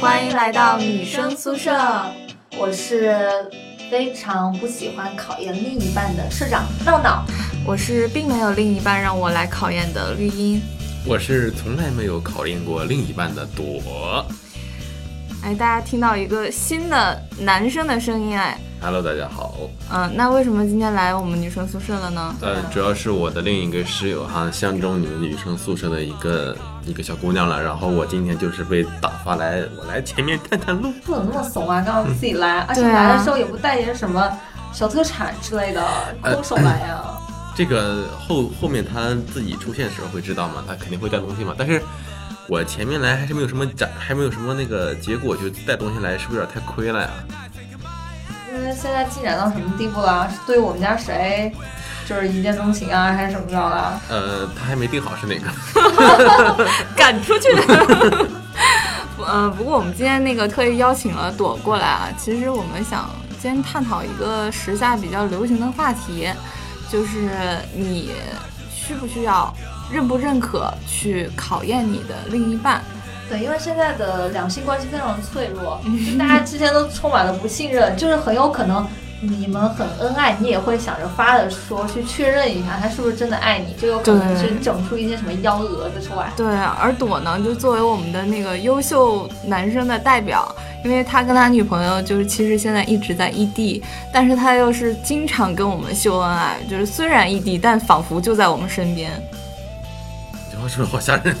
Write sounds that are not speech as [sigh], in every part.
欢迎来到女生宿舍。我是非常不喜欢考验另一半的社长闹闹，我是并没有另一半让我来考验的绿茵，我是从来没有考验过另一半的朵。哎，大家听到一个新的男生的声音哎。Hello，大家好。嗯，那为什么今天来我们女生宿舍了呢？呃，主要是我的另一个室友哈相中你们女生宿舍的一个一个小姑娘了，然后我今天就是被打发来，我来前面探探路。不能那么怂啊，刚刚自己来，而且来的时候也不带点什么小特产之类的，空手来呀。这个后后面他自己出现的时候会知道嘛，他肯定会带东西嘛，但是。我前面来还是没有什么展，还没有什么那个结果，就带东西来，是不是有点太亏了呀？那现在进展到什么地步了？是对我们家谁就是一见钟情啊，还是什么着的？呃，他还没定好是哪个，[laughs] 赶出去。嗯，[laughs] 不过我们今天那个特意邀请了朵过来啊，其实我们想今天探讨一个时下比较流行的话题，就是你需不需要？认不认可去考验你的另一半？对，因为现在的两性关系非常的脆弱，大家之间都充满了不信任，就是很有可能你们很恩爱，你也会想着发的说去确认一下他是不是真的爱你，就有可能是整出一些什么幺蛾子出来。对，而朵呢，就作为我们的那个优秀男生的代表，因为他跟他女朋友就是其实现在一直在异地，但是他又是经常跟我们秀恩爱，就是虽然异地，但仿佛就在我们身边。是不是好吓人？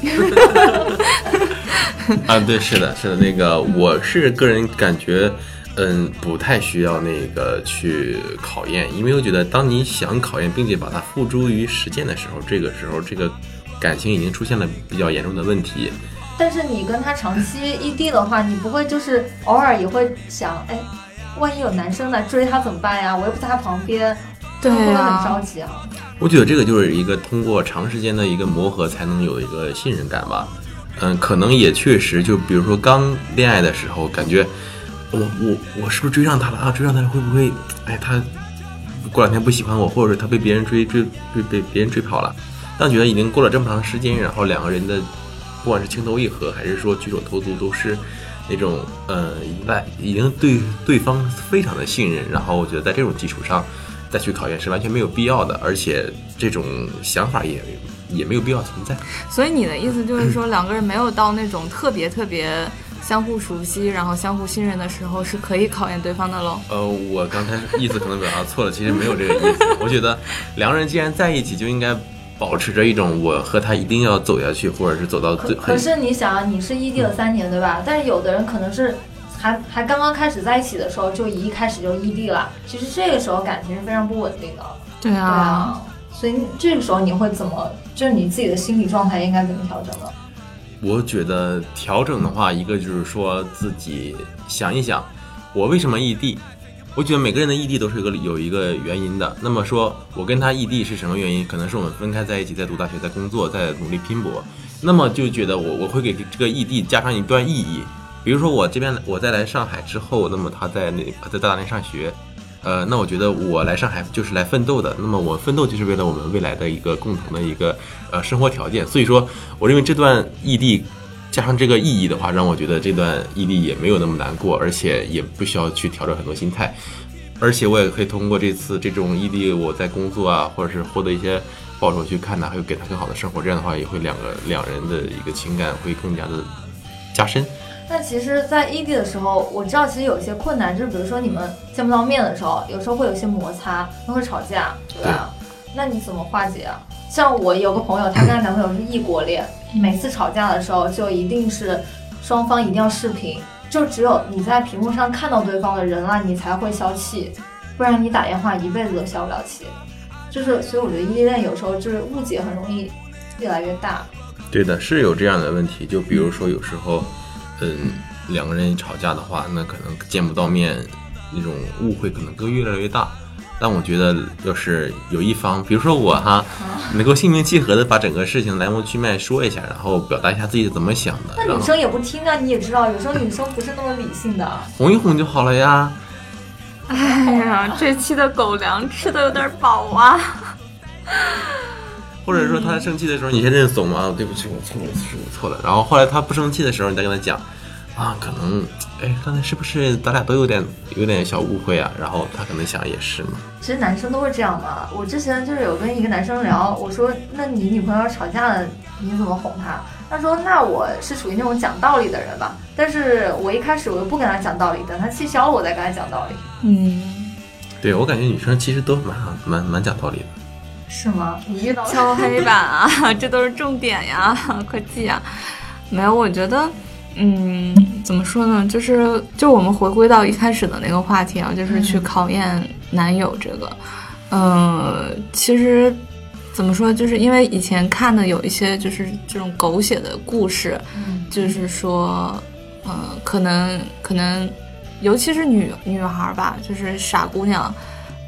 啊，对，是的，是的，那个我是个人感觉，嗯，不太需要那个去考验，因为我觉得当你想考验并且把它付诸于实践的时候，这个时候这个感情已经出现了比较严重的问题。但是你跟他长期异地的话，你不会就是偶尔也会想，哎，万一有男生来追他怎么办呀？我又不在他旁边。对啊，很着急啊。我觉得这个就是一个通过长时间的一个磨合才能有一个信任感吧。嗯，可能也确实，就比如说刚恋爱的时候，感觉我我我是不是追上他了啊？追上他会不会？哎，他过两天不喜欢我，或者是他被别人追追被被别人追跑了。但觉得已经过了这么长时间，然后两个人的不管是情投意合，还是说举手投足，都是那种呃依赖，已经对对方非常的信任。然后我觉得在这种基础上。再去考验是完全没有必要的，而且这种想法也也没有必要存在。所以你的意思就是说，两个人没有到那种特别特别相互熟悉，然后相互信任的时候，是可以考验对方的喽？呃，我刚才意思可能表达错了，其实没有这个意思。我觉得两个人既然在一起，就应该保持着一种我和他一定要走下去，或者是走到最。可是你想，你是异地了三年，对吧？但是有的人可能是。还还刚刚开始在一起的时候，就一开始就异地了。其实这个时候感情是非常不稳定的。对啊，对啊。所以这个时候你会怎么？就是你自己的心理状态应该怎么调整呢？我觉得调整的话，一个就是说自己想一想，我为什么异地？我觉得每个人的异地都是有个有一个原因的。那么说我跟他异地是什么原因？可能是我们分开在一起，在读大学，在工作，在努力拼搏。那么就觉得我我会给这个异地加上一段意义。比如说我这边我在来上海之后，那么他在那在大连上学，呃，那我觉得我来上海就是来奋斗的。那么我奋斗就是为了我们未来的一个共同的一个呃生活条件。所以说，我认为这段异地加上这个意义的话，让我觉得这段异地也没有那么难过，而且也不需要去调整很多心态。而且我也可以通过这次这种异地，我在工作啊，或者是获得一些报酬去看他，还有给他更好的生活。这样的话，也会两个两人的一个情感会更加的加深。那其实，在异地的时候，我知道其实有一些困难，就是比如说你们见不到面的时候，有时候会有一些摩擦，会吵架，对吧？那你怎么化解啊？像我有个朋友，她跟她男朋友是异国恋，每次吵架的时候，就一定是双方一定要视频，就只有你在屏幕上看到对方的人了，你才会消气，不然你打电话一辈子都消不了气。就是，所以我觉得异地恋有时候就是误解很容易越来越大。对的，是有这样的问题，就比如说有时候。嗯，两个人吵架的话，那可能见不到面，那种误会可能更越来越大。但我觉得，要是有一方，比如说我哈，能够心平气和的把整个事情来龙去脉说一下，然后表达一下自己怎么想的。那女生也不听啊，你也知道，有时候女生不是那么理性的。哄一哄就好了呀。哎呀，这期的狗粮吃的有点饱啊。或者说他生气的时候，你先认怂嘛，对不起，我错了，是我错了。然后后来他不生气的时候，你再跟他讲，啊，可能，哎，刚才是不是咱俩都有点有点小误会啊？然后他可能想也是嘛。其实男生都会这样嘛。我之前就是有跟一个男生聊，我说，那你女朋友吵架了，你怎么哄她？他说，那我是属于那种讲道理的人吧。但是我一开始我又不跟他讲道理，等他气消了，我再跟他讲道理。嗯，对我感觉女生其实都蛮蛮蛮讲道理的。是吗？你遇到敲黑板啊，[laughs] 这都是重点呀，[laughs] 快记啊！没有，我觉得，嗯，怎么说呢？就是就我们回归到一开始的那个话题啊，就是去考验男友这个。嗯，其实怎么说，就是因为以前看的有一些就是这种狗血的故事，就是说，嗯，可能可能，尤其是女女孩吧，就是傻姑娘。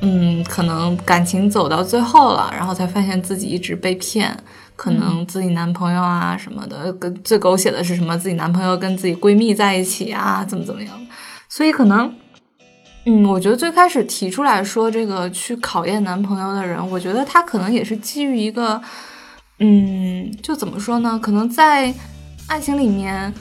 嗯，可能感情走到最后了，然后才发现自己一直被骗，可能自己男朋友啊什么的，跟最狗血的是什么？自己男朋友跟自己闺蜜在一起啊，怎么怎么样？所以可能，嗯，我觉得最开始提出来说这个去考验男朋友的人，我觉得他可能也是基于一个，嗯，就怎么说呢？可能在爱情里面，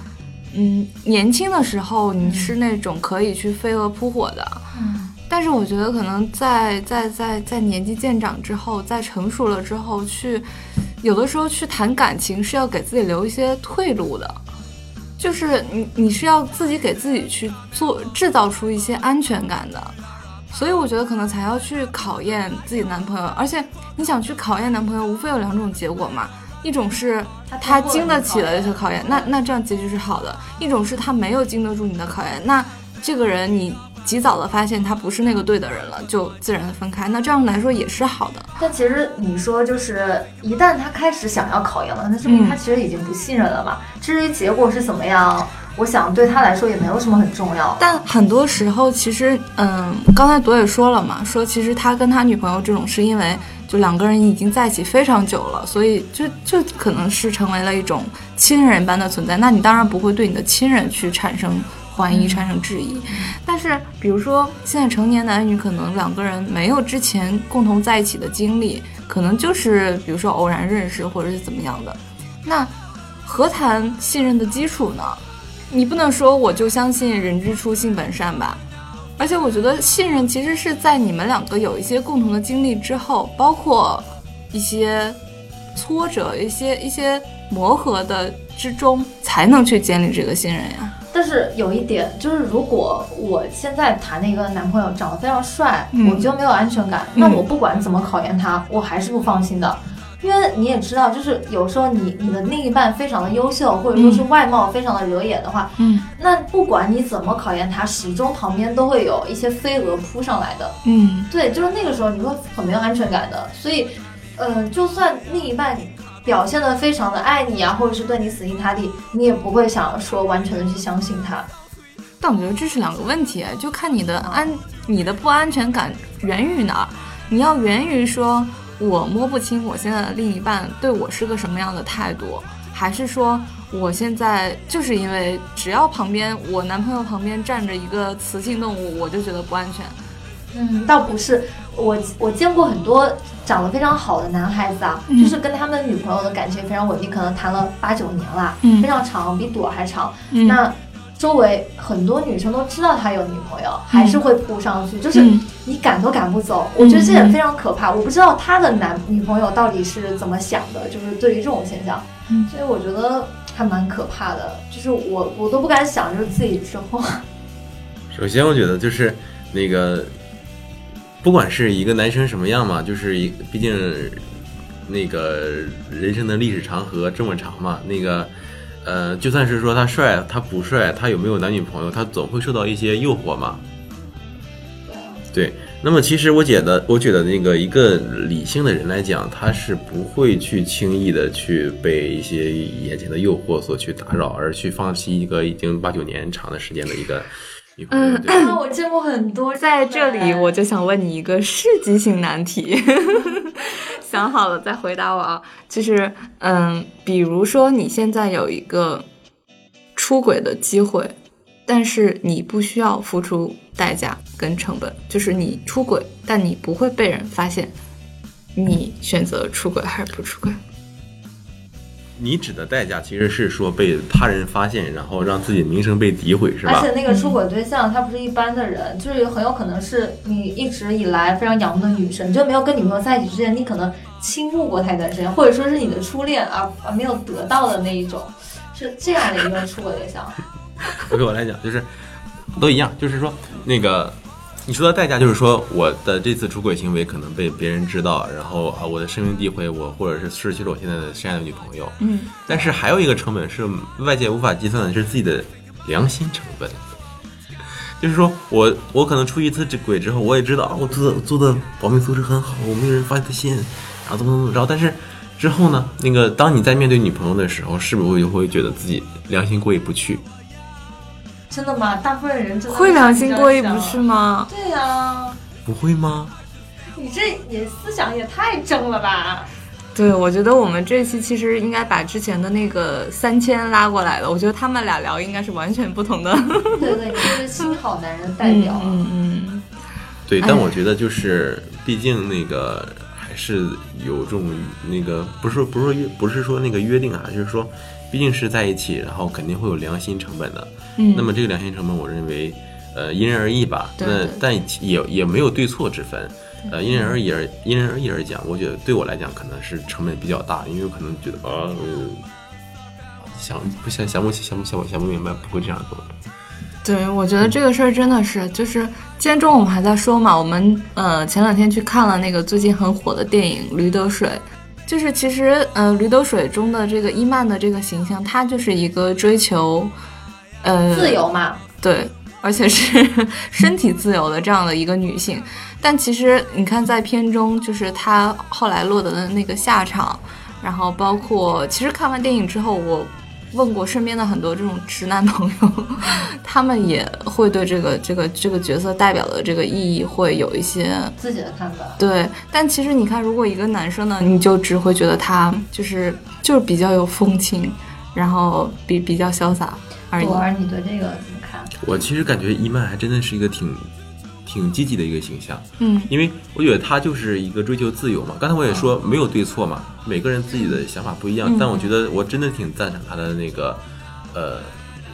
嗯，年轻的时候你是那种可以去飞蛾扑火的，嗯。但是我觉得可能在在在在年纪渐长之后，在成熟了之后，去有的时候去谈感情是要给自己留一些退路的，就是你你是要自己给自己去做制造出一些安全感的，所以我觉得可能才要去考验自己男朋友，而且你想去考验男朋友，无非有两种结果嘛，一种是他经得起了这些考验，那那这样结局是好的；一种是他没有经得住你的考验，那这个人你。及早的发现他不是那个对的人了，就自然的分开。那这样来说也是好的。但其实你说，就是一旦他开始想要考研了，那说明他其实已经不信任了嘛。至于结果是怎么样，我想对他来说也没有什么很重要。但很多时候，其实，嗯，刚才朵也说了嘛，说其实他跟他女朋友这种是因为就两个人已经在一起非常久了，所以就就可能是成为了一种亲人般的存在。那你当然不会对你的亲人去产生。怀疑产生质疑，但是比如说现在成年男女可能两个人没有之前共同在一起的经历，可能就是比如说偶然认识或者是怎么样的，那何谈信任的基础呢？你不能说我就相信人之初性本善吧？而且我觉得信任其实是在你们两个有一些共同的经历之后，包括一些挫折、一些一些磨合的之中，才能去建立这个信任呀。但是有一点，就是如果我现在谈的一个男朋友长得非常帅，我就没有安全感，那我不管怎么考验他，我还是不放心的。因为你也知道，就是有时候你你的另一半非常的优秀，或者说是外貌非常的惹眼的话，嗯，那不管你怎么考验他，始终旁边都会有一些飞蛾扑上来的。嗯，对，就是那个时候你会很没有安全感的。所以，嗯，就算另一半。表现的非常的爱你啊，或者是对你死心塌地，你也不会想说完全的去相信他。但我觉得这是两个问题，就看你的安，你的不安全感源于哪儿？你要源于说我摸不清我现在的另一半对我是个什么样的态度，还是说我现在就是因为只要旁边我男朋友旁边站着一个雌性动物，我就觉得不安全？嗯，倒不是，我我见过很多长得非常好的男孩子啊，就是跟他们女朋友的感情非常稳定，可能谈了八九年了，非常长，比朵还长。那周围很多女生都知道他有女朋友，还是会扑上去，就是你赶都赶不走。我觉得这也非常可怕。我不知道他的男女朋友到底是怎么想的，就是对于这种现象，所以我觉得还蛮可怕的。就是我我都不敢想，就是自己之后。[laughs] 首先，我觉得就是那个。不管是一个男生什么样嘛，就是一，毕竟那个人生的历史长河这么长嘛，那个，呃，就算是说他帅，他不帅，他有没有男女朋友，他总会受到一些诱惑嘛。对，那么其实我觉得，我觉得那个一个理性的人来讲，他是不会去轻易的去被一些眼前的诱惑所去打扰，而去放弃一个已经八九年长的时间的一个。嗯，我见过很多。在这里，我就想问你一个世纪性难题，[laughs] 想好了再回答我啊。就是，嗯，比如说你现在有一个出轨的机会，但是你不需要付出代价跟成本，就是你出轨，但你不会被人发现，你选择出轨还是不出轨？你指的代价其实是说被他人发现，然后让自己名声被诋毁，是吧而且？那个出轨对象他不是一般的人，就是很有可能是你一直以来非常仰慕的女神，就没有跟女朋友在一起之前，你可能倾慕过她一段时间，或者说是你的初恋而而没有得到的那一种，是这样的一个出轨对象。[laughs] 对我来讲，就是都一样，就是说那个你说的代价，就是说我的这次出轨行为可能被别人知道，然后啊，我的声名地毁，我或者是失去了我现在的深爱的女朋友。嗯，但是还有一个成本是外界无法计算的，是自己的良心成本。就是说我我可能出一次这轨之后，我也知道啊，我做的做的保密措施很好，我没有人发现，然后怎么怎么着。但是之后呢，那个当你在面对女朋友的时候，是不是就会觉得自己良心过意不去？真的吗？大部分人真的会良心过意不去？吗？对呀、不会吗？你这也思想也太正了吧！对，我觉得我们这期其实应该把之前的那个三千拉过来了。我觉得他们俩聊应该是完全不同的对对，你是新好男人代表。嗯嗯对，哎但我觉得就是，毕竟那个还是有这种那个，不是说不是不是说那个约定啊，就是说，毕竟是在一起，然后肯定会有良心成本的。嗯，那么这个良心成本，我认为，呃，因人而异吧。对对那但也也没有对错之分，呃，因人而异而因人而异而讲，我觉得对我来讲可能是成本比较大，因为我可能觉得啊，呃想不想想不起想不想不想不明白，不会这样做的。对，我觉得这个事儿真的是，就是今天中午我们还在说嘛，我们呃前两天去看了那个最近很火的电影《驴得水》，就是其实呃《驴得水》中的这个伊曼的这个形象，她就是一个追求呃自由嘛，对，而且是 [laughs] 身体自由的这样的一个女性。但其实你看，在片中，就是她后来落得的那个下场，然后包括其实看完电影之后，我问过身边的很多这种直男朋友，[laughs] 他们也会对这个这个这个角色代表的这个意义会有一些自己的看法。对。但其实你看，如果一个男生呢，你就只会觉得他就是就是比较有风情，然后比比较潇洒而已。朵儿，你对这个怎么看？我其实感觉伊曼还真的是一个挺挺积极的一个形象。嗯因为我觉得他就是一个追求自由嘛。刚才我也说没有对错嘛，每个人自己的想法不一样。嗯但我觉得我真的挺赞成他的那个，呃，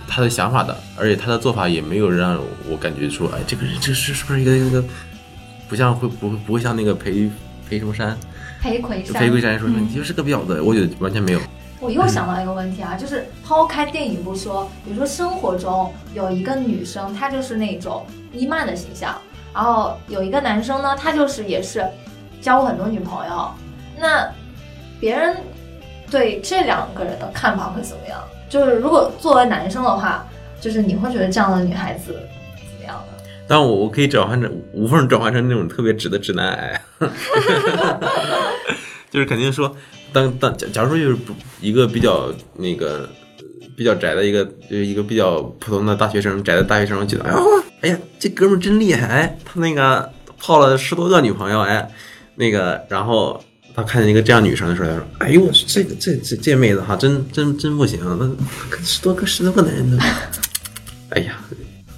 他的想法的，而且他的做法也没有让我感觉说，哎，这个人这是是不是一个那个，不像会不会不会像那个裴裴什么山裴魁山，裴魁山说嗯你就是个婊子，我觉得完全没有。我又想到一个问题啊，就是抛开电影不说，比如说生活中有一个女生，她就是那种伊曼的形象，然后有一个男生呢，他就是也是交过很多女朋友，那别人对这两个人的看法会怎么样？就是如果作为男生的话，就是你会觉得这样的女孩子怎么样呢？但我我可以转换成无缝转换成那种特别直的直男癌，[laughs] [laughs] 就是肯定说，当当假假如说就是不一个比较那个呃比较宅的一个就是一个比较普通的大学生，宅的大学生，觉得哎呀哎呀这哥们儿真厉害，哎他那个泡了十多个女朋友，哎那个然后。他看见一个这样女生的时候，他说：“哎呦，我这个这这这妹子哈，真真真不行，那十多个十多个男人呢，哎呀，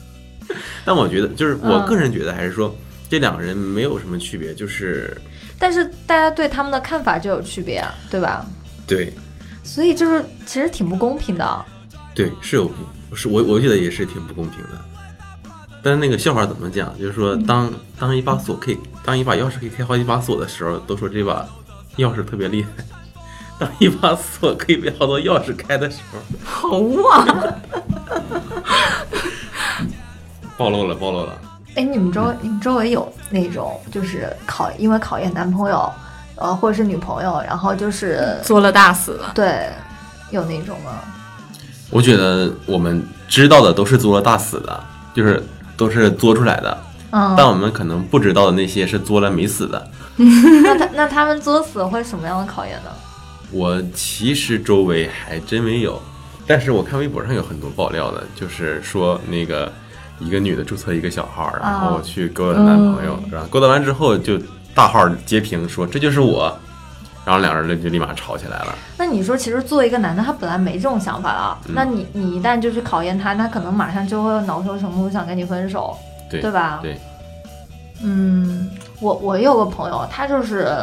[laughs] 但我觉得，就是我嗯个人觉得，还是说、这两个人没有什么区别，就是但是大家对他们的看法就有区别啊，对吧？对所以就是其实挺不公平的。对是有是我我觉得也是挺不公平的。但是那个笑话怎么讲？就是说当当一把锁可以当一把钥匙可以开好几把锁的时候，都说这把钥匙特别厉害；[laughs] 当一把锁可以被好多钥匙开的时候，[laughs] 好啊！暴露了暴露了。哎，你们周围你们周围有那种就是考因为考验男朋友，呃，或者是女朋友，然后就是作了大死了。对，有那种吗？我觉得我们知道的都是作了大死的，就是都是作出来的，嗯，但我们可能不知道的那些是作了没死的。[laughs] 那他那他们作死会什么样的考验呢？我其实周围还真没有，但是我看微博上有很多爆料的，就是说那个一个女的注册一个小号，然后去勾搭男朋友，然后勾搭完之后就大号截屏说这就是我，然后两人就立马吵起来了。那你说，其实作为一个男的，他本来没这种想法啊，嗯。那你你一旦就去考验他，他可能马上就会恼羞成怒，想跟你分手，对对吧？对，嗯，我我有个朋友，他就是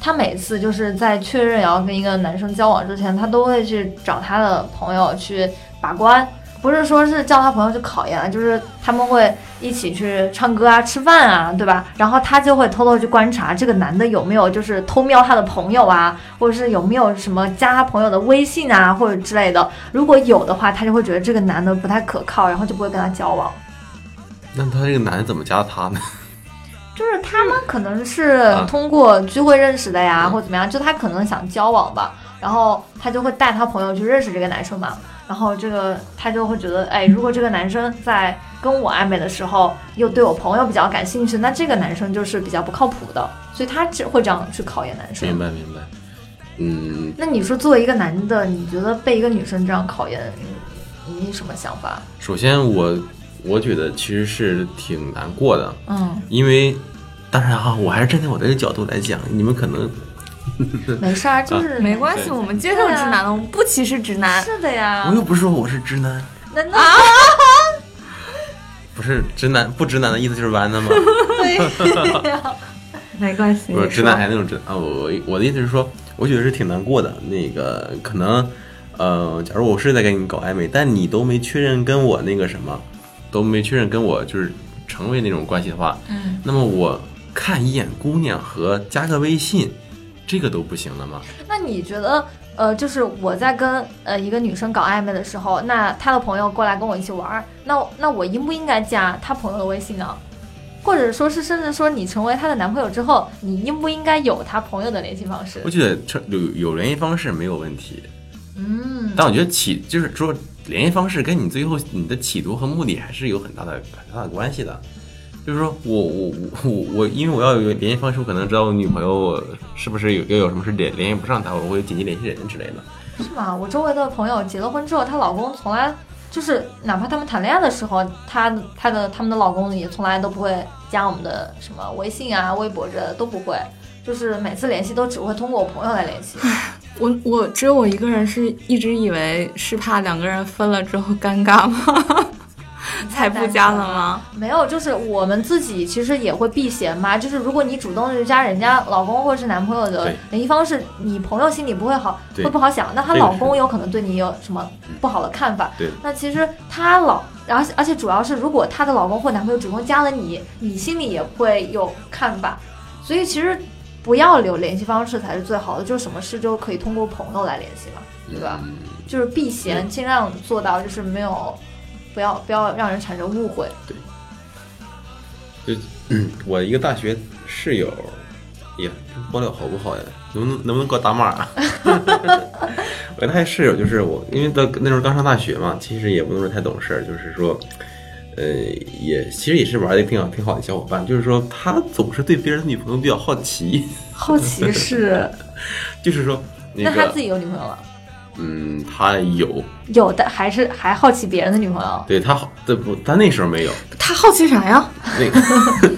他每次就是在确认要跟一个男生交往之前，他都会去找他的朋友去把关，不是说是叫他朋友去考验，就是他们会一起去唱歌啊、吃饭啊，对吧？然后他就会偷偷去观察这个男的有没有就是偷瞄他的朋友啊，或者是有没有什么加他朋友的微信啊，或者之类的。如果有的话，他就会觉得这个男的不太可靠，然后就不会跟他交往。那他这个男的怎么加他呢？就是他们可能是啊通过聚会认识的呀，嗯或者怎么样，就他可能想交往吧，然后他就会带他朋友去认识这个男生嘛，然后这个他就会觉得，哎，如果这个男生在跟我暧昧的时候又对我朋友比较感兴趣，那这个男生就是比较不靠谱的，所以他只会这样去考验男生明。白明白。嗯，那你说作为一个男的，你觉得被一个女生这样考验，你你什么想法？首先我我觉得其实是挺难过的，嗯，因为当然哈、我还是站在我这个角度来讲，你们可能 [laughs] 没事儿，就是没关系，我们接受直男的，我们不歧视直男。是的呀我。又不是说我是直男，难道不是直男不直男的意思就是弯的吗？对呀？[laughs] 没关系，不是直男还那种直啊，我我我的意思是说，我觉得是挺难过的。那个可能，呃，假如我是在跟你搞暧昧，但你都没确认跟我那个什么，都没确认跟我就是成为那种关系的话，嗯，那么我看一眼姑娘和加个微信，这个都不行了吗？那你觉得，呃，就是我在跟呃一个女生搞暧昧的时候，那她的朋友过来跟我一起玩儿，那那我应不应该加她朋友的微信呢？或者说是，甚至说你成为她的男朋友之后，你应不应该有她朋友的联系方式我？觉得这有有联系方式没有问题，嗯，但我觉得起就是说联系方式跟你最后你的企图和目的还是有很大的很大的关系的。就是说我我我我我，因为我要有联系方式，我可能知道我女朋友是不是有又有什么事联联系不上她，我会紧急联系人之类的。是吗？我周围的朋友结了婚之后，她老公从来就是哪怕他们谈恋爱的时候，她她的他们的老公也从来都不会加我们的什么微信啊、微博这都不会，就是每次联系都只会通过我朋友来联系。[laughs] 我我只有我一个人是一直以为是怕两个人分了之后尴尬吗？才不加了吗？没有，就是我们自己其实也会避嫌嘛。就是如果你主动去加人家老公或者是男朋友的联系方式，你朋友心里不会好，会不好想。那她老公有可能对你有什么不好的看法？对那其实她老，然后而且主要是，如果她的老公或男朋友主动加了你，你心里也会有看法。所以其实不要留联系方式才是最好的，就是什么事就可以通过朋友来联系嘛，对吧？嗯就是避嫌，尽量做到就是没有，不要不要让人产生误会。对，就我一个大学室友，呀，这爆料好不好呀？能不能能不能给我打码啊？[laughs] 我大学室友就是我，因为到那时候刚上大学嘛，其实也不能说太懂事儿，就是说，呃，也其实也是玩的挺好挺好的小伙伴，就是说他总是对别人的女朋友比较好奇，好奇是，[laughs] 就是说那个那他自己有女朋友了？嗯，他有，有的还是还好奇别人的女朋友？对他好，对不，他那时候没有，他好奇啥呀？那个，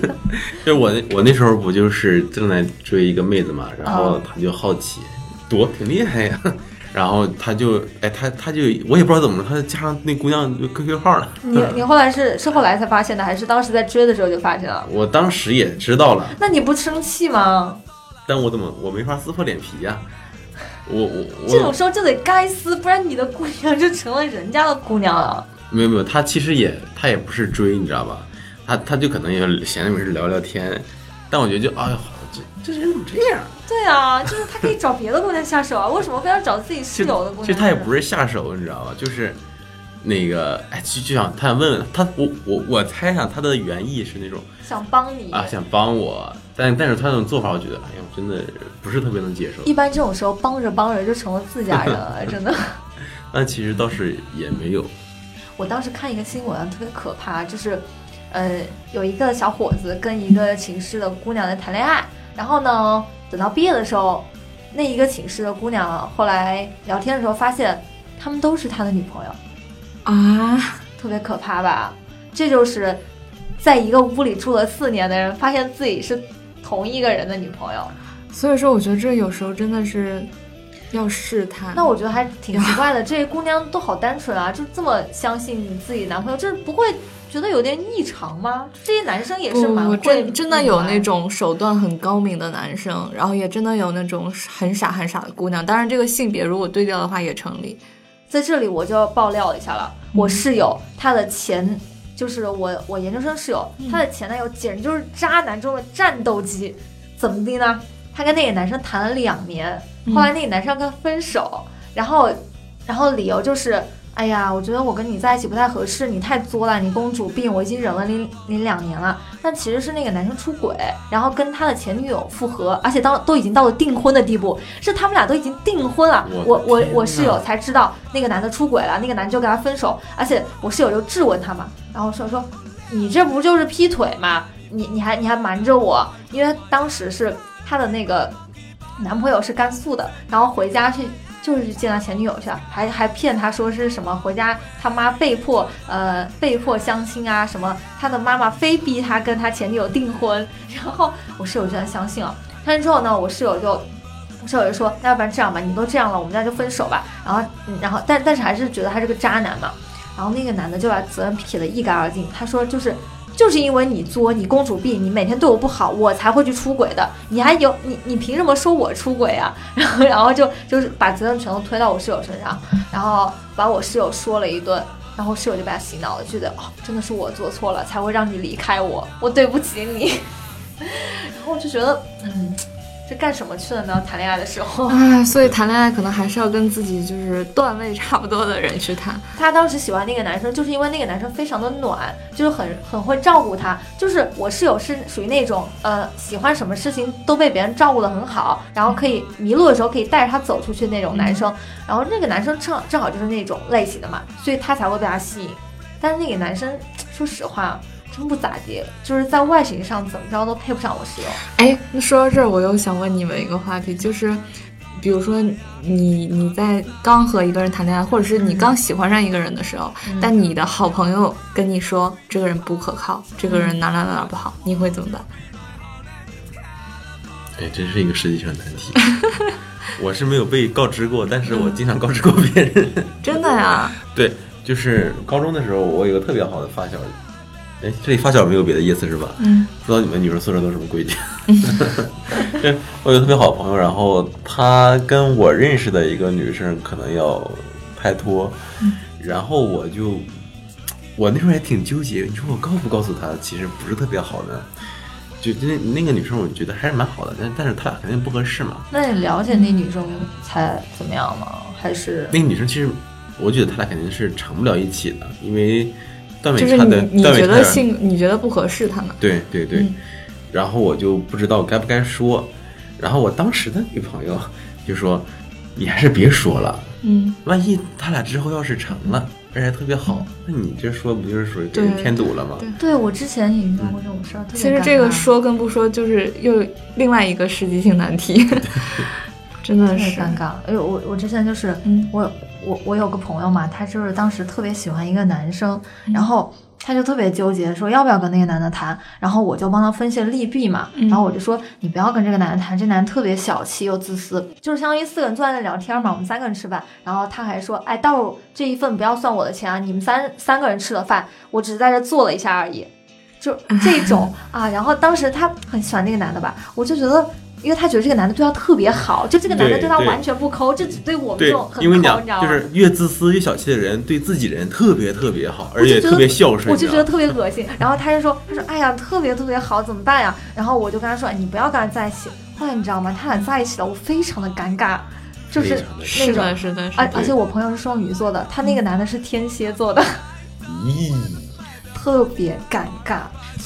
[laughs] 就是我那我那时候不就是正在追一个妹子嘛，然后哦他就好奇，多挺厉害呀，[laughs] 然后他就哎他他就我也不知道怎么了，他就加上那姑娘 QQ 号了。你你后来是是后来才发现的，还是当时在追的时候就发现了？我当时也知道了，那你不生气吗？但我怎么我没法撕破脸皮呀、我我我这种时候就得该撕，不然你的姑娘就成了人家的姑娘了。没有没有，他其实也他也不是追，你知道吧？他他就可能也闲着没事聊聊天，但我觉得就哎呀，这这人怎么这样？对啊，就是他可以找别的姑娘下手啊，[laughs] 为什么非要找自己室友的姑娘？其实他也不是下手，你知道吧？就是那个，哎，就就想他想问问他，我我我猜想他的原意是那种想帮你啊，想帮我，但但是他那种做法，我觉得，哎呀，真的不是特别能接受。一般这种时候帮着帮着就成了自家人了，[laughs] 真的。那其实倒是也没有，我当时看一个新闻，特别可怕，就是，呃，有一个小伙子跟一个寝室的姑娘在谈恋爱，然后呢，等到毕业的时候，那一个寝室的姑娘后来聊天的时候发现，他们都是他的女朋友，啊，[laughs] 特别可怕吧？这就是在一个屋里住了四年的人，发现自己是同一个人的女朋友。所以说我觉得这有时候真的是要试探。那我觉得还挺奇怪的，这些姑娘都好单纯啊，就这么相信自己男朋友，这不会觉得有点异常吗？这些男生也是蛮不会真真的有那种。种手段很高明的男生，然后也真的有那种很傻很傻的姑娘。当然，这个性别如果对调的话也成立。在这里我就要爆料一下了，我室友她的前就是我我研究生室友，她的前男友简直就是渣男中的战斗机，怎么的呢？她跟那个男生谈了两年，后来那个男生跟她分手，然后然后理由就是。哎呀，我觉得我跟你在一起不太合适，你太作了，你公主病，我已经忍了你你两年了。但其实是那个男生出轨，然后跟他的前女友复合，而且当都已经到了订婚的地步，是他们俩都已经订婚了。我我我室友才知道那个男的出轨了，那个男的就跟他分手，而且我室友就质问他嘛，然后说说你这不就是劈腿吗？你你还你还瞒着我，因为当时是他的那个男朋友是甘肃的，然后回家去就是见他前女友去了，还还骗他说是什么回家他妈被迫呃被迫相亲啊什么，他的妈妈非逼他跟他前女友订婚，然后我室友居然相信了，相信之后呢，我室友就。我室友就说：“那要不然这样吧，你都这样了，我们俩就分手吧。”然后，嗯然后，但但是还是觉得他是个渣男嘛。然后那个男的就把责任撇得一干二净。他说：“就是就是因为你作，你公主病，你每天对我不好，我才会去出轨的。你还有你你凭什么说我出轨啊？”然 [laughs] 后然后就就是把责任全都推到我室友身上，然后把我室友说了一顿。然后室友就被他洗脑了，觉得哦，真的是我做错了，才会让你离开我，我对不起你。[laughs] 然后我就觉得，嗯，这干什么去了呢？谈恋爱的时候，哎，所以谈恋爱可能还是要跟自己就是段位差不多的人去谈。[laughs] 他当时喜欢那个男生，就是因为那个男生非常的暖，就是很很会照顾他。就是我室友是属于那种呃喜欢什么事情都被别人照顾的很好，然后可以迷路的时候可以带着他走出去那种男生。然后那个男生正正好就是那种类型的嘛，所以他才会被他吸引。但是那个男生，说实话，真不咋地，就是在外形上怎么着都配不上我室友。哎，那说到这儿，我又想问你们一个话题，就是，比如说你你在刚和一个人谈恋爱，或者是你刚喜欢上一个人的时候，嗯但你的好朋友跟你说这个人不可靠，这个人哪哪哪哪不好，你会怎么办？哎，真是一个世纪上的难题。[laughs] 我是没有被告知过，但是我经常告知过别人。[laughs] 真的呀？对，就是高中的时候，我有个特别好的发小。哎，这里发小没有别的意思是吧？嗯，不知道你们女生宿舍都什么规矩？[laughs] 对，我有个特别好的朋友，然后他跟我认识的一个女生可能要拍拖，然后我就我那时候也挺纠结，你说我告不告诉她，其实不是特别好的。就那那个女生，我觉得还是蛮好的，但但是他俩肯定不合适嘛。那你了解那女生才怎么样吗？还是那个女生其实，我觉得他俩肯定是成不了一起的，因为就是你你觉得性你觉得不合适他们？对对对，嗯。然后我就不知道该不该说，然后我当时的女朋友就说：“你还是别说了，嗯，万一他俩之后要是成了，而且特别好，那你这说不就是属于给人对添堵了吗？”对。对我之前也遇到过这种事儿，其实这个说跟不说，就是又另外一个实际性难题，[laughs] 真的是。尴尬。哎呦，我我之前就是，嗯我我我有个朋友嘛，他就是当时特别喜欢一个男生，然后他就特别纠结，说要不要跟那个男的谈，然后我就帮他分析了利弊嘛，嗯然后我就说你不要跟这个男的谈，这男的特别小气又自私，就是相当于四个人坐在那聊天嘛，我们三个人吃饭，然后他还说，哎，到时候这一份不要算我的钱啊，你们三三个人吃的饭，我只是在这坐了一下而已。就这种 [laughs] 啊，然后当时他很喜欢那个男的吧，我就觉得，因为他觉得这个男的对他特别好，就这个男的对他完全不抠，就只对我们这对种，很因为你讲抠，你知道吗？就是越自私越小气的人，对自己人特别特别好，而且特别孝顺。我就觉得特别恶心。然后他就说，他说，哎呀，特别特别好，怎么办呀？然后我就跟他说，哎你不要跟他在一起。后来你知道吗？他俩在一起了，我非常的尴尬，就是非常的是的，是的，是的。而而且我朋友是双鱼座的，他那个男的是天蝎座的，咦，特别尴尬。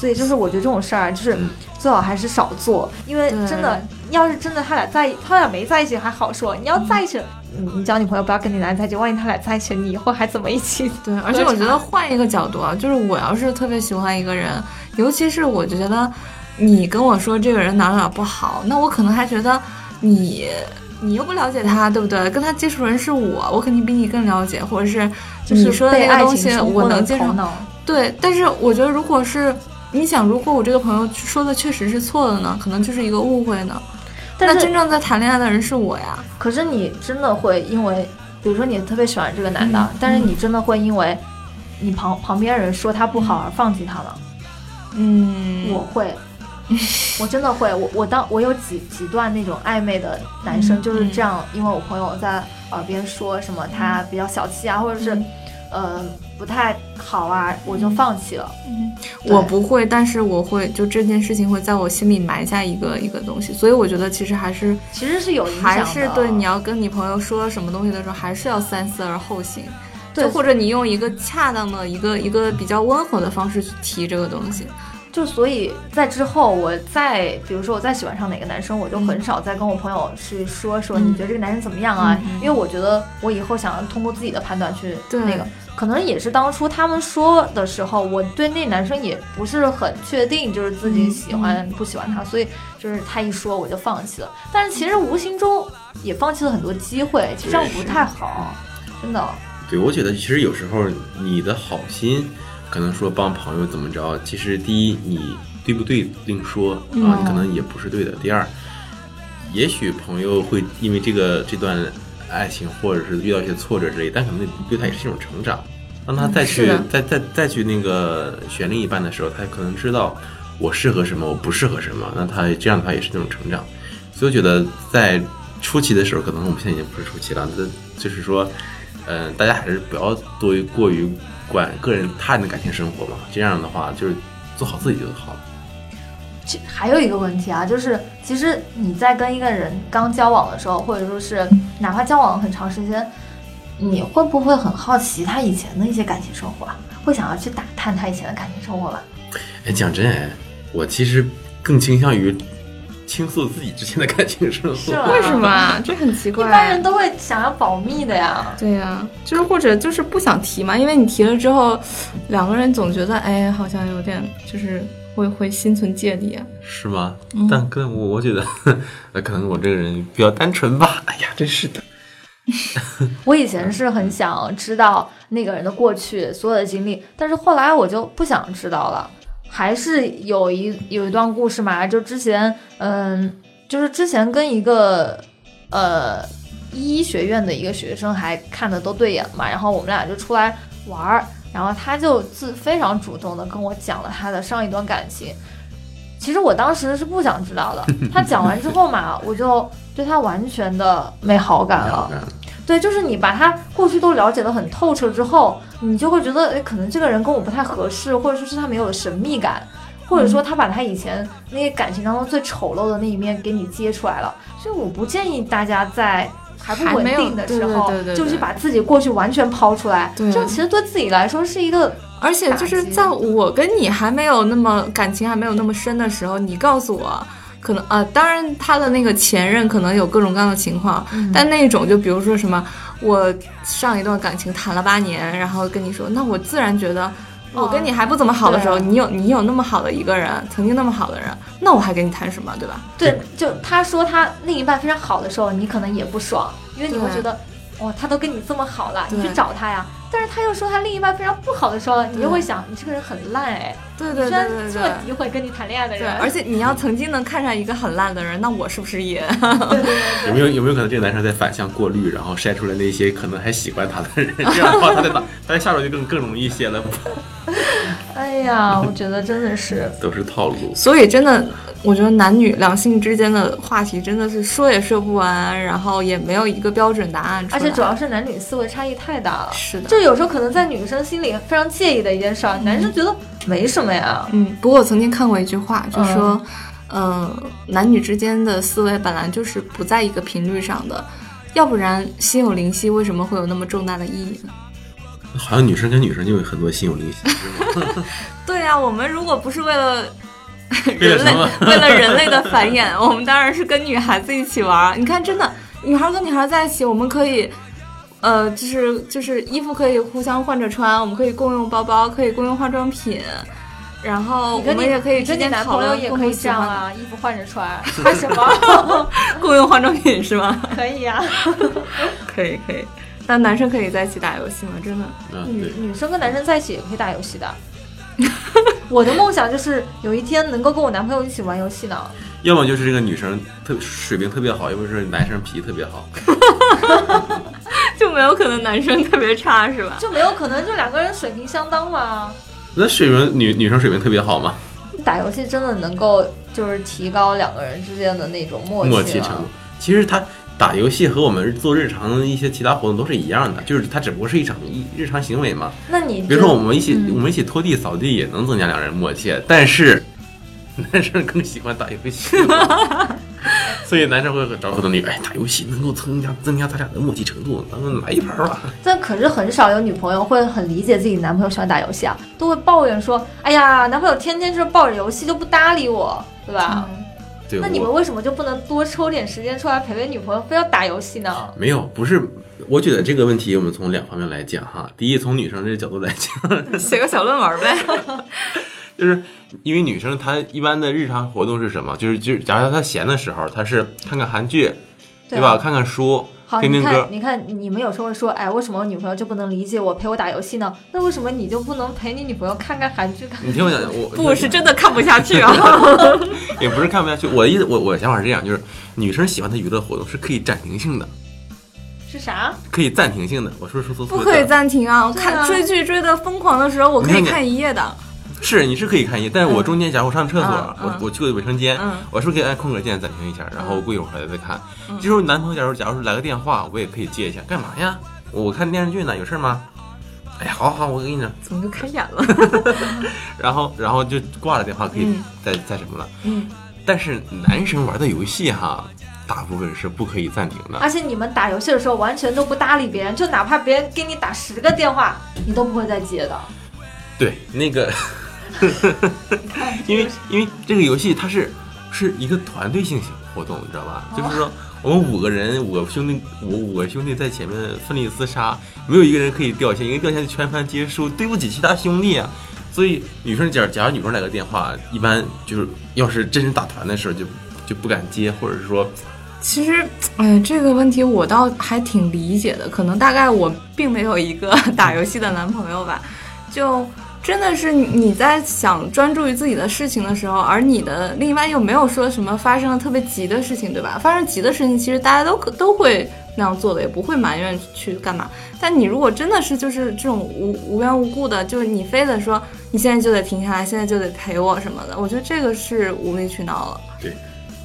所以就是我觉得这种事儿啊就是最好还是少做，因为真的，要是真的他俩在，他俩没在一起还好说，你要在一起，你你交女朋友不要跟你男人在一起，万一他俩在一起，你以后还怎么一起？对，而且我觉得换一个角度啊，就是我要是特别喜欢一个人，尤其是我觉得你跟我说这个人哪哪哪不好，那我可能还觉得你你又不了解他，对不对？跟他接触人是我，我肯定比你更了解，或者是就是你说的被爱情那个东西我能接受。对，但是我觉得如果是你想，如果我这个朋友说的确实是错的呢，可能就是一个误会呢。但是那真正在谈恋爱的人是我呀。可是你真的会因为，比如说你特别喜欢这个男的，嗯但是你真的会因为你旁旁边人说他不好而放弃他吗？嗯，我会，[laughs] 我真的会。我我当我有几几段那种暧昧的男生嗯就是这样，因为我朋友在耳边说什么他比较小气啊，或者是嗯呃不太好啊，我就放弃了。嗯我不会，但是我会，就这件事情会在我心里埋下一个一个东西，所以我觉得其实还是其实是有影响的，还是对你要跟你朋友说什么东西的时候，还是要三思而后行。对就或者你用一个恰当的一个一个比较温和的方式去提这个东西。就所以在之后，我再比如说我再喜欢上哪个男生，我就很少再跟我朋友去说说嗯。你觉得这个男生怎么样啊，因为我觉得我以后想要通过自己的判断去那个，可能也是当初他们说的时候，我对那男生也不是很确定，就是自己喜欢不喜欢他，所以就是他一说我就放弃了。但是其实无形中也放弃了很多机会，其实这样不太好，真的。对，我觉得其实有时候你的好心，可能说帮朋友怎么着，其实第一你对不对另说啊，嗯你可能也不是对的。第二，也许朋友会因为这个这段爱情，或者是遇到一些挫折之类，但可能对他也是一种成长。当他再去、嗯再再再去那个选另一半的时候，他可能知道我适合什么，我不适合什么。那他这样的话也是这种成长。所以我觉得在初期的时候，可能我们现在已经不是初期了，那就是说，嗯、大家还是不要多于过于管个人他人的感情生活嘛。这样的话，就是做好自己就好了。其还有一个问题啊，就是其实你在跟一个人刚交往的时候，或者说是哪怕交往很长时间，你会不会很好奇他以前的一些感情生活啊？会想要去打探他以前的感情生活吗？哎，讲真哎，我其实更倾向于倾诉自己之间的感情生活。为什么啊？[laughs] 这很奇怪一。般人都会想要保密的呀。对呀、就是或者就是不想提嘛，因为你提了之后，两个人总觉得哎，好像有点就是会会心存芥蒂啊。是吗？嗯但跟我我觉得，[laughs] 呃，可能我这个人比较单纯吧。哎呀，真是的。[laughs] 我以前是很想知道那个人的过去所有的经历，但是后来我就不想知道了。还是有一有一段故事嘛，就之前嗯，就是之前跟一个呃医学院的一个学生还看的都对眼嘛，然后我们俩就出来玩儿，然后他就自非常主动的跟我讲了他的上一段感情。其实我当时是不想知道的，[laughs] 他讲完之后嘛，我就对他完全的没好感了。对，就是你把他过去都了解的很透彻之后，你就会觉得，哎，可能这个人跟我不太合适，或者说是他没有神秘感，或者说他把他以前那些感情当中最丑陋的那一面给你揭出来了。所以我不建议大家在还不稳定的时候，对对对对对就去把自己过去完全抛出来，对这样其实对自己来说是一个而且就是在我跟你还没有那么感情还没有那么深的时候，你告诉我，可能啊、呃，当然他的那个前任可能有各种各样的情况，嗯但那种就比如说什么，我上一段感情谈了八年，然后跟你说，那我自然觉得。我跟你还不怎么好的时候，对你有你有那么好的一个人，曾经那么好的人，那我还跟你谈什么，对吧？对，就他说他另一半非常好的时候，你可能也不爽，因为你会觉得，哇，他都跟你这么好了，你去找他呀。但是他又说他另一半非常不好的时候，你就会想，你这个人很烂哎，对对对对这么对。诋毁跟你谈恋爱的对，人，而且你要曾经能看上一个很烂的人，那我是不是也？对对对有没有有没有可能这个男生在反向过滤，然后筛出来那些可能还喜欢他的人，这样的话他在哪 [laughs] 他在下手就更更容易一些了，哎呀，我觉得真的是，[laughs] 都是套路。所以真的，我觉得男女两性之间的话题真的是说也说不完，然后也没有一个标准答案出来。而且主要是男女思维差异太大了。是的，就有时候可能在女生心里非常介意的一件事儿，男生觉得没什么呀。嗯，不过我曾经看过一句话，就说，嗯、男女之间的思维本来就是不在一个频率上的，要不然心有灵犀为什么会有那么重大的意义呢？好像女生跟女生就有很多心有灵犀，是吗？[laughs] 对呀、我们如果不是为了 [laughs] 人类为了人类的繁衍，我们当然是跟女孩子一起玩。你看，真的，女孩跟女孩在一起，我们可以。呃，就是就是衣服可以互相换着穿，我们可以共用包包，可以共用化妆品，然后我跟你们也可以之你跟你男间讨论朋友也可以这样啊，衣服换着穿，[laughs] 还什么？[laughs] 共用化妆品是吗？[laughs] 可以呀、可以可以，那男生可以在一起打游戏吗？真的？嗯，女。女生跟男生在一起也可以打游戏的。我的梦想就是有一天能够跟我男朋友一起玩游戏呢。要么就是这个女生特水平特别好，要么是男生脾气特别好。[laughs] 就没有可能男生特别差是吧？就没有可能就两个人水平相当吗？那水平女女生水平特别好吗？打游戏真的能够就是提高两个人之间的那种默默契默契程度。其实他打游戏和我们做日常的一些其他活动都是一样的，就是它只不过是一场一日常行为嘛。那你比如说我们一起、嗯我们一起拖地扫地也能增加两人默契，但是 [laughs] 男生更喜欢打游戏，所以男生会找很多理由，哎，打游戏能够增加增加咱俩的默契程度，咱们来一盘吧。但可是很少有女朋友会很理解自己男朋友喜欢打游戏啊，都会抱怨说：“哎呀，男朋友天天就是抱着游戏就不搭理我，对吧？”对，那你们为什么就不能多抽点时间出来陪陪女朋友，非要打游戏呢？没有，不是，我觉得这个问题我们从两方面来讲哈。第一，从女生这个角度来讲，写个小论文呗。[laughs] 就是因为女生她一般的日常活动是什么？就是就是，假如她闲的时候，她是看看韩剧，对吧？啊看看书，好，听听歌你看，。你看，你们有时候会说，哎，为什么我女朋友就不能理解我，陪我打游戏呢？那为什么你就不能陪你女朋友看看韩剧？看 [laughs] 你听我讲，我不是真的看不下去啊。[laughs] 也不是看不下去。我的意思，我我的想法是这样，就是女生喜欢的娱乐活动是可以暂停性的，是啥？可以暂停性的。我说说错错不可以暂停啊！我对啊看追剧追的疯狂的时候，我可以看一夜的。是你是可以看一，但是我中间假如我上厕所，我我去个卫生间，嗯我是不是可以按空格键暂停一下，然后过一会儿回来再看？这时候男朋友假如假如是来个电话，我也可以接一下，干嘛呀？我看电视剧呢，有事吗？哎呀，好好，我跟你讲，怎么就开眼了？[laughs] 然后然后就挂了电话，可以嗯再再什么了。嗯，但是男生玩的游戏哈，大部分是不可以暂停的。而且你们打游戏的时候完全都不搭理别人，就哪怕别人给你打十个电话，你都不会再接的。对，那个，[laughs] 因为因为这个游戏它是是一个团队性活动，你知道吧？就是说我们五个人，五个兄弟，五五个兄弟在前面奋力厮杀，没有一个人可以掉线，因为掉下去全盘皆输，对不起其他兄弟啊。所以女生假假如女生来个电话，一般就是要是真是打团的时候就就不敢接，或者是说其实，哎呀，这个问题我倒还挺理解的。可能大概我并没有一个 [laughs] 打游戏的男朋友吧，就真的是你在想专注于自己的事情的时候，而你的另一半又没有说什么发生了特别急的事情，对吧？发生急的事情，其实大家都可都会那样做的，也不会埋怨去干嘛。但你如果真的是就是这种无无缘无故的，就是你非得说你现在就得停下来，现在就得陪我什么的，我觉得这个是无理取闹了。对。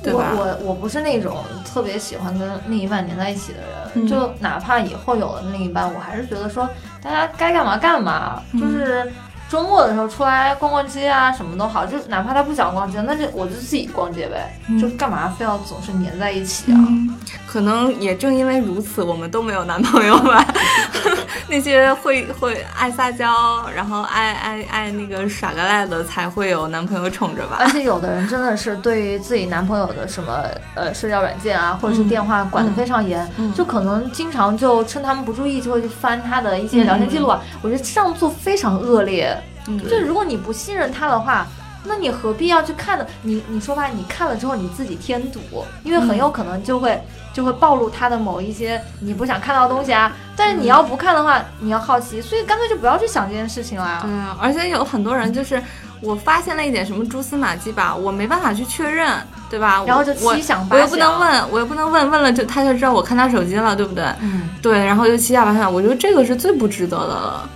对吧？我我我不是那种特别喜欢跟另一半黏在一起的人，嗯就哪怕以后有了另一半，我还是觉得说大家该干嘛干嘛，嗯就是周末的时候出来逛逛街啊，什么都好，就哪怕他不想逛街，那就我就自己逛街呗，嗯就干嘛非要总是黏在一起啊？嗯，可能也正因为如此，我们都没有男朋友吧。[laughs] 那些会会爱撒娇，然后爱爱爱那个耍个赖的，才会有男朋友宠着吧而。且有的人真的是对于自己男朋友的什么呃社交软件啊，或者是嗯电话管得非常严，嗯就可能经常就趁他们不注意就会去翻他的一些聊天记录啊。我觉得这样做非常恶劣。嗯就如果你不信任他的话，那你何必要去看呢？你你说吧，你看了之后你自己添堵，因为很有可能就会、就会暴露他的某一些你不想看到的东西啊。但是你要不看的话，你要好奇，所以干脆就不要去想这件事情啦。对啊，而且有很多人就是我发现了一点什么蛛丝马迹吧，我没办法去确认，对吧？然后就我七想八我又不能问，我又不能问，问了就他就知道我看他手机了，对不对？嗯，对，然后就七下八想，我觉得这个是最不值得的了。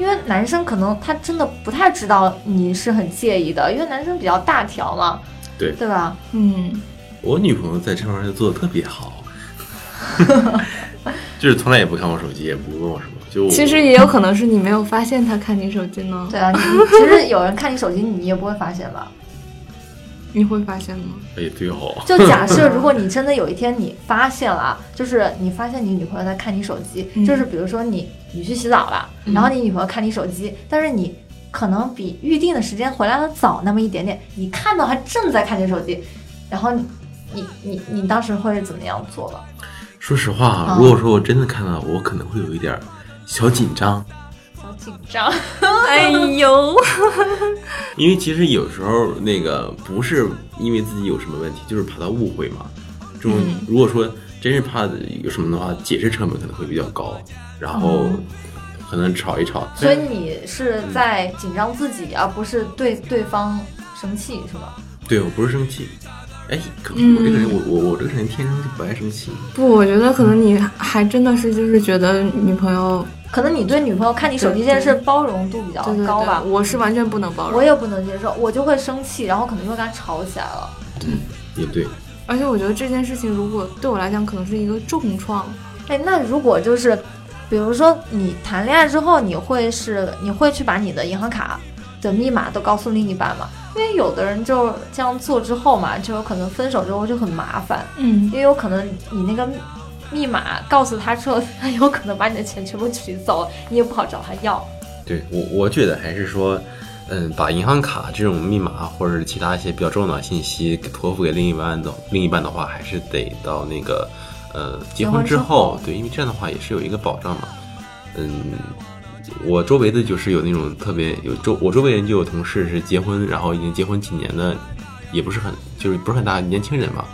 因为男生可能他真的不太知道你是很介意的，因为男生比较大条嘛，对对吧？嗯，我女朋友在这方面做的特别好，[laughs] 就是从来也不看我手机，也不问我什么。就其实也有可能是你没有发现他看你手机呢，对啊，[laughs] 其实有人看你手机，你也不会发现吧？你会发现吗？哎对哦，就假设如果你真的有一天你发现了，就是你发现你女朋友在看你手机，嗯。就是比如说你你去洗澡了，嗯。然后你女朋友看你手机，但是你可能比预定的时间回来的早那么一点点，你看到她正在看你手机，然后你你你你当时会怎么样做吧？说实话啊啊，如果说我真的看到，我可能会有一点儿小紧张，小紧张，哎呦，[laughs] 因为其实有时候那个不是因为自己有什么问题，就是怕他误会嘛。这种嗯如果说真是怕有什么的话，解释成本可能会比较高，然后可能吵一吵。所以你是在紧张自己，而不是对对方生气，是吗？对我不是生气，哎，可能我这个人，我我我这个人天生就不爱生气。不，我觉得可能你还真的是就是觉得女朋友可能你对女朋友看你手机这件事包容度比较对对高吧对，。我是完全不能包容。我也不能接受，我就会生气，然后可能就会跟他吵起来了。也对，而且我觉得这件事情如果对我来讲可能是一个重创，哎，那如果就是，比如说你谈恋爱之后，你会是你会去把你的银行卡的密码都告诉另一半吗？因为有的人就这样做之后嘛，就有可能分手之后就很麻烦，嗯因为有可能你那个密码告诉他之后，[laughs] 他有可能把你的钱全部取走，你也不好找他要。对我我觉得还是说，嗯，把银行卡这种密码或者是其他一些比较重要的信息给托付给另一半的另一半的话，还是得到那个呃结婚之后，对，因为这样的话也是有一个保障嘛。嗯，我周围的就是有那种特别有周我周围人就有同事是结婚，然后已经结婚几年的，也不是很就是不是很大年轻人嘛。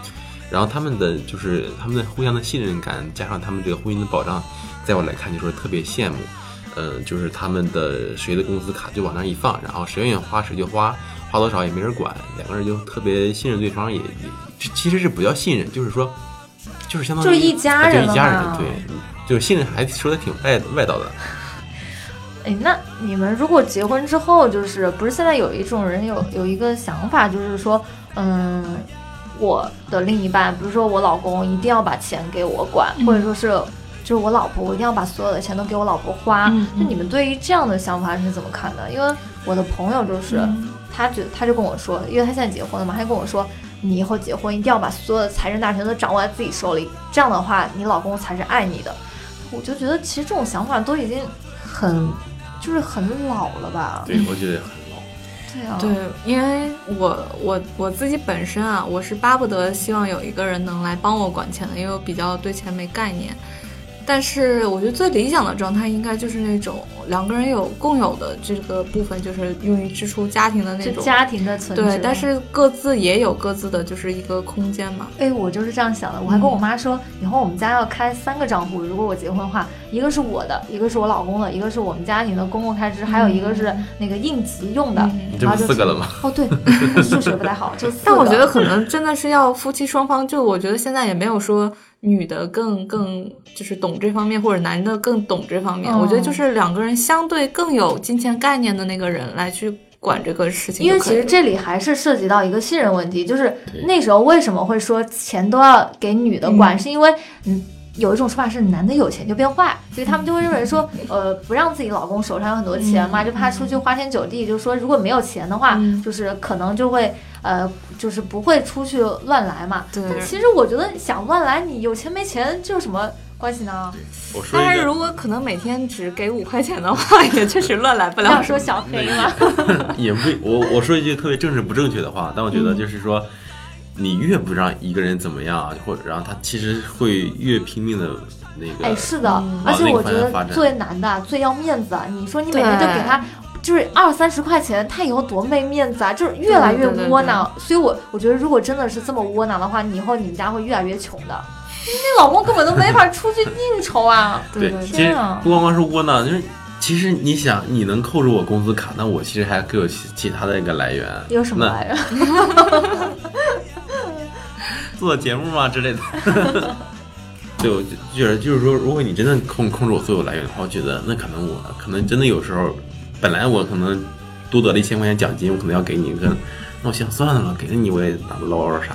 然后他们的就是他们的互相的信任感，加上他们这个婚姻的保障，在我来看就是特别羡慕。呃，就是他们的谁的工资卡就往那儿一放，然后谁愿意花谁就花，花多少也没人管，两个人就特别信任对方，也也这其实是不叫信任，就是说，就是相当于就是一家人了一家人，对，就是信任还说的挺外外道的，哎，那你们如果结婚之后，就是不是现在有一种人有有一个想法，就是说，嗯，我的另一半，比如说我老公一定要把钱给我管，嗯或者说是就是我老婆，我一定要把所有的钱都给我老婆花。那你们对于这样的想法是怎么看的？因为我的朋友就是，嗯他觉他就跟我说，因为他现在结婚了嘛，他就跟我说，你以后结婚一定要把所有的财政大权都掌握在自己手里，这样的话，你老公才是爱你的。我就觉得其实这种想法都已经很，就是很老了吧？对我觉得很老。对啊，对，因为我我我自己本身啊，我是巴不得希望有一个人能来帮我管钱的，因为我比较对钱没概念。但是我觉得最理想的状态应该就是那种两个人有共有的这个部分，就是用于支出家庭的那种。家庭的存对，但是各自也有各自的就是一个空间嘛。哎，我就是这样想的。我还跟我妈说，以后我们家要开三个账户，如果我结婚的话，一个是我的，一个是我老公的，一个是我们家庭的公共开支，还有一个是那个应急用的。嗯你这不然后就四个了吗？[laughs] 哦，对，[laughs] 数学不太好，就四个。但我觉得可能真的是要夫妻双方，就我觉得现在也没有说女的更更就是懂这方面，或者男的更懂这方面。嗯我觉得就是两个人相对更有金钱概念的那个人来去管这个事情因为其实这里还是涉及到一个信任问题，就是那时候为什么会说钱都要给女的管，是因为嗯。有一种说法是男的有钱就变坏，所以他们就会认为说，[laughs] 呃，不让自己老公手上有很多钱嘛，就怕出去花天酒地，就是说如果没有钱的话，嗯就是可能就会呃，就是不会出去乱来嘛。对但其实我觉得想乱来，你有钱没钱这有什么关系呢？我说但是如果可能每天只给五块钱的话，也确实乱来不了。[laughs] 要说小黑嘛，也 [laughs] 不，我我说一句特别政治不正确的话，但我觉得就是说，你越不让一个人怎么样啊，或者然后他其实会越拼命的那个。哎，是的，嗯而且我觉得作为男的最要面子啊！你说你每天就给他就是二三十块钱，他以后多没面子啊！就是越来越对对对窝囊。所以我我觉得，如果真的是这么窝囊的话，你以后你们家会越来越穷的。[laughs] 你老公根本都没法出去应酬啊！[laughs] 对对其实这样不光光是窝囊，就是其实你想，你能扣住我工资卡，那我其实还各有其其他的一个来源。有什么那来着？[laughs] 做节目嘛之类的。[laughs] 对，我就就是就是说，如果你真的控控制我所有来源的话，我觉得那可能我可能真的有时候，本来我可能多得了一千块钱奖金，我可能要给你一个，那我想算了吧，给了你我也拿不捞着啥。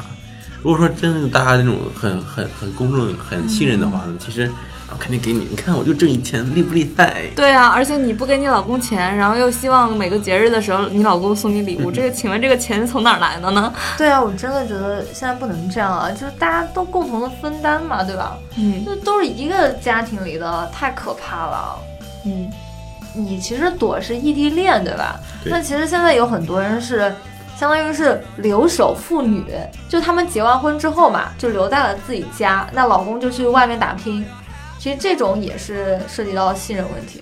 如果说真的大家那种很很很公正、很信任的话，呢其实我肯定给你。你看我就挣一千，厉不厉害？对啊，而且你不给你老公钱，然后又希望每个节日的时候你老公送你礼物，这个 [laughs] 请问这个钱从哪儿来的呢？对啊，我真的觉得现在不能这样啊！就是大家都共同的分担嘛，对吧？嗯就都是一个家庭里的，太可怕了。嗯，你其实躲是异地恋，对吧？对那其实现在有很多人是，相当于是留守妇女，就他们结完婚之后嘛，就留在了自己家，那老公就去外面打拼。其实这种也是涉及到信任问题，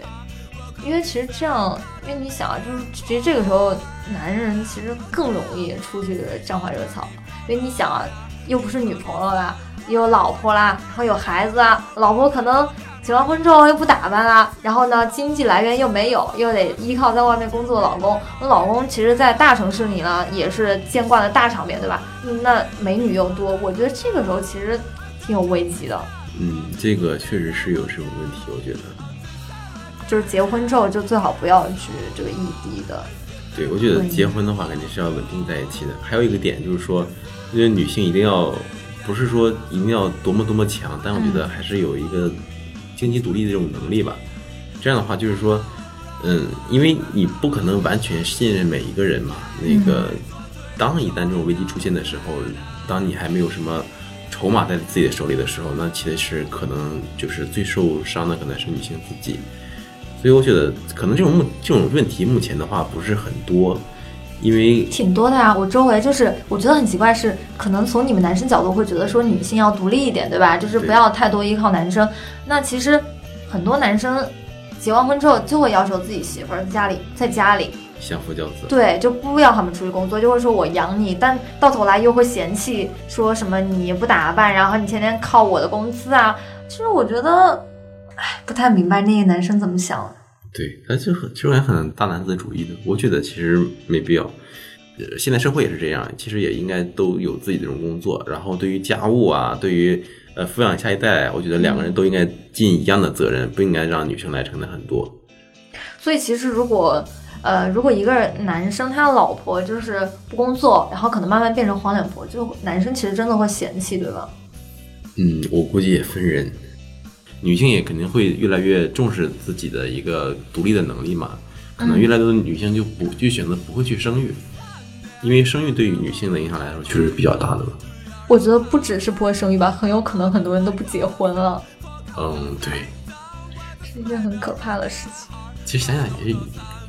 因为其实这样，因为你想啊，就是其实这个时候男人其实更容易出去沾花惹草，因为你想啊，又不是女朋友啦，有老婆啦，然后有孩子啊，老婆可能。结完婚之后又不打扮啦，然后呢，经济来源又没有，又得依靠在外面工作的老公。我老公其实，在大城市里呢，也是见惯了大场面，对吧？那美女又多，我觉得这个时候其实挺有危机的。嗯，这个确实是有这种问题，我觉得。就是结婚之后就最好不要去这个异地的。对，我觉得结婚的话肯定是要稳定在一起的。还有一个点就是说，因为女性一定要，不是说一定要多么多么强，但我觉得还是有一个经济独立的这种能力吧。这样的话，就是说，嗯，因为你不可能完全信任每一个人嘛。那个，当一旦这种危机出现的时候，当你还没有什么筹码在自己的手里的时候，那其实可能就是最受伤的可能是女性自己。所以我觉得可能这种目这种问题目前的话不是很多，因为挺多的呀。我周围就是我觉得很奇怪，是可能从你们男生角度会觉得说女性要独立一点，对吧？就是不要太多依靠男生。那其实很多男生结完婚之后就会要求自己媳妇儿在家里在家里相夫教子，对，就不要他们出去工作，就会说我养你，但到头来又会嫌弃说什么你不打扮，然后你天天靠我的工资啊。其实我觉得。哎，不太明白那些男生怎么想。对，他就很就还很大男子主义的。我觉得其实没必要。呃，现在社会也是这样，其实也应该都有自己的这种工作。然后对于家务啊，对于呃抚养下一代，我觉得两个人都应该尽一样的责任，不应该让女生来承担很多。所以其实如果呃如果一个男生他老婆就是不工作，然后可能慢慢变成黄脸婆，就男生其实真的会嫌弃，对吧？嗯，我估计也分人。女性也肯定会越来越重视自己的一个独立的能力嘛，可能越来越多的女性就不就选择不会去生育，因为生育对于女性的影响来说确实比较大的。我觉得不只是不会生育吧，很有可能很多人都不结婚了。嗯，对，是一件很可怕的事情。其实想想也是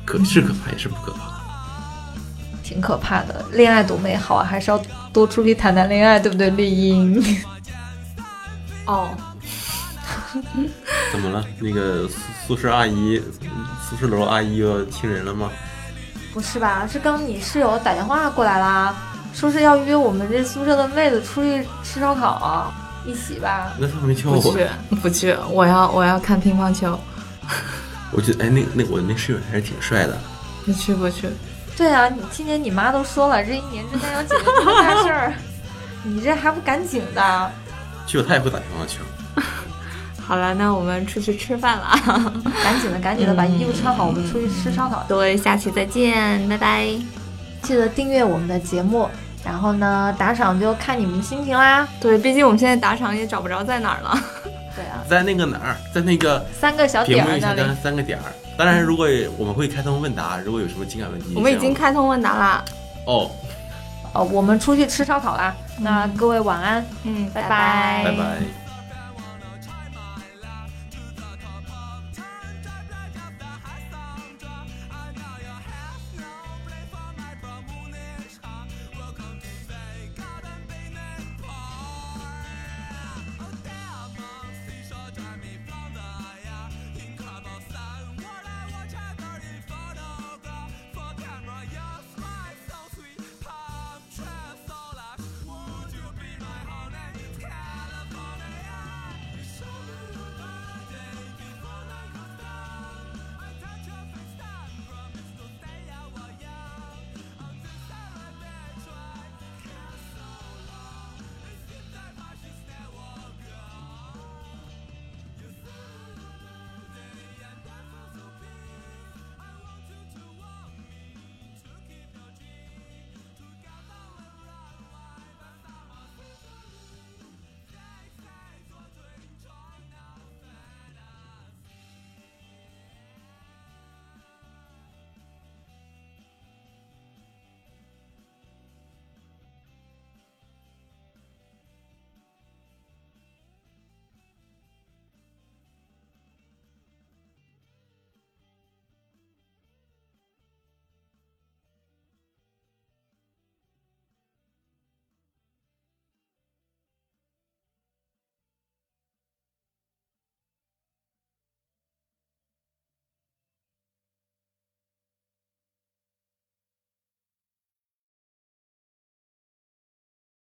可是可怕，也是不可怕，挺可怕的。恋爱多美好啊，还是要多出去谈谈恋爱，对不对，绿茵？[laughs] 哦。怎么了？那个宿宿舍阿姨，宿舍楼阿姨要亲人了吗？不是吧？是刚你室友打电话过来啦，说是要约我们这宿舍的妹子出去吃烧烤，一起吧？那他没叫我。不去，不去，我要我要看乒乓球。我觉得，哎，那那我那室友还是挺帅的。你去不去。对啊，你今年你妈都说了，这一年之内要解决这么大事儿，[laughs] 你这还不赶紧的？去了他也会打乒乓球。[laughs] 好了，那我们出去吃饭了，[laughs] 赶紧的，赶紧的，把衣服穿好，我们出去吃烧烤。对，下期再见，拜拜！记得订阅我们的节目，然后呢，打赏就看你们心情啦。对，毕竟我们现在打赏也找不着在哪儿了。对啊，在那个哪儿，在那个三个小点儿那里，三个点儿。当然，如果我们会开通问答，如果有什么情感问题，我们已经开通问答啦。哦，哦，我们出去吃烧烤啦。那各位晚安，嗯，拜拜，拜拜。